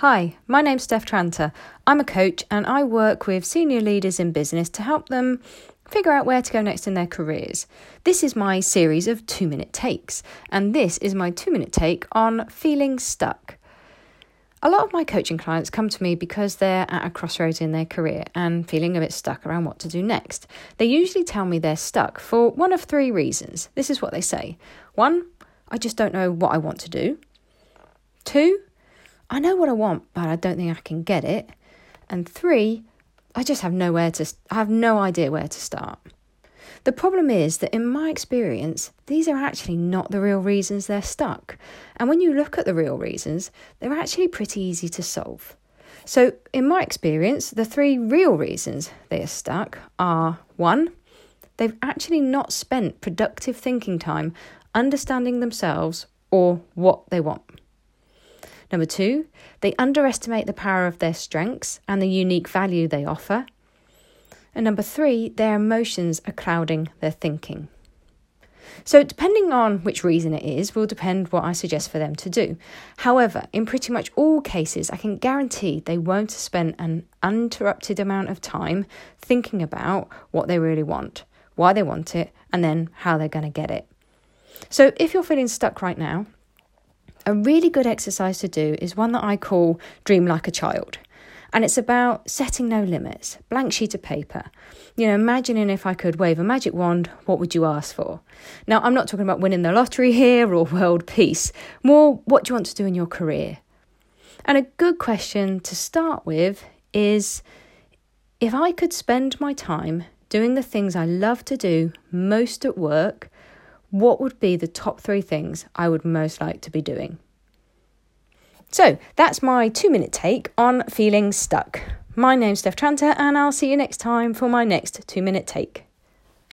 Hi, my name's Steph Tranter. I'm a coach and I work with senior leaders in business to help them figure out where to go next in their careers. This is my series of two minute takes, and this is my two minute take on feeling stuck. A lot of my coaching clients come to me because they're at a crossroads in their career and feeling a bit stuck around what to do next. They usually tell me they're stuck for one of three reasons. This is what they say one, I just don't know what I want to do. Two, I know what I want, but I don't think I can get it. And three, I just have nowhere to I have no idea where to start. The problem is that in my experience, these are actually not the real reasons they're stuck. And when you look at the real reasons, they're actually pretty easy to solve. So, in my experience, the three real reasons they are stuck are one, they've actually not spent productive thinking time understanding themselves or what they want. Number two, they underestimate the power of their strengths and the unique value they offer. And number three, their emotions are clouding their thinking. So, depending on which reason it is, will depend what I suggest for them to do. However, in pretty much all cases, I can guarantee they won't spend an uninterrupted amount of time thinking about what they really want, why they want it, and then how they're going to get it. So, if you're feeling stuck right now, a really good exercise to do is one that I call Dream Like a Child. And it's about setting no limits, blank sheet of paper. You know, imagining if I could wave a magic wand, what would you ask for? Now, I'm not talking about winning the lottery here or world peace, more what do you want to do in your career? And a good question to start with is if I could spend my time doing the things I love to do most at work, what would be the top three things I would most like to be doing? So that's my two minute take on feeling stuck. My name's Steph Tranter, and I'll see you next time for my next two minute take.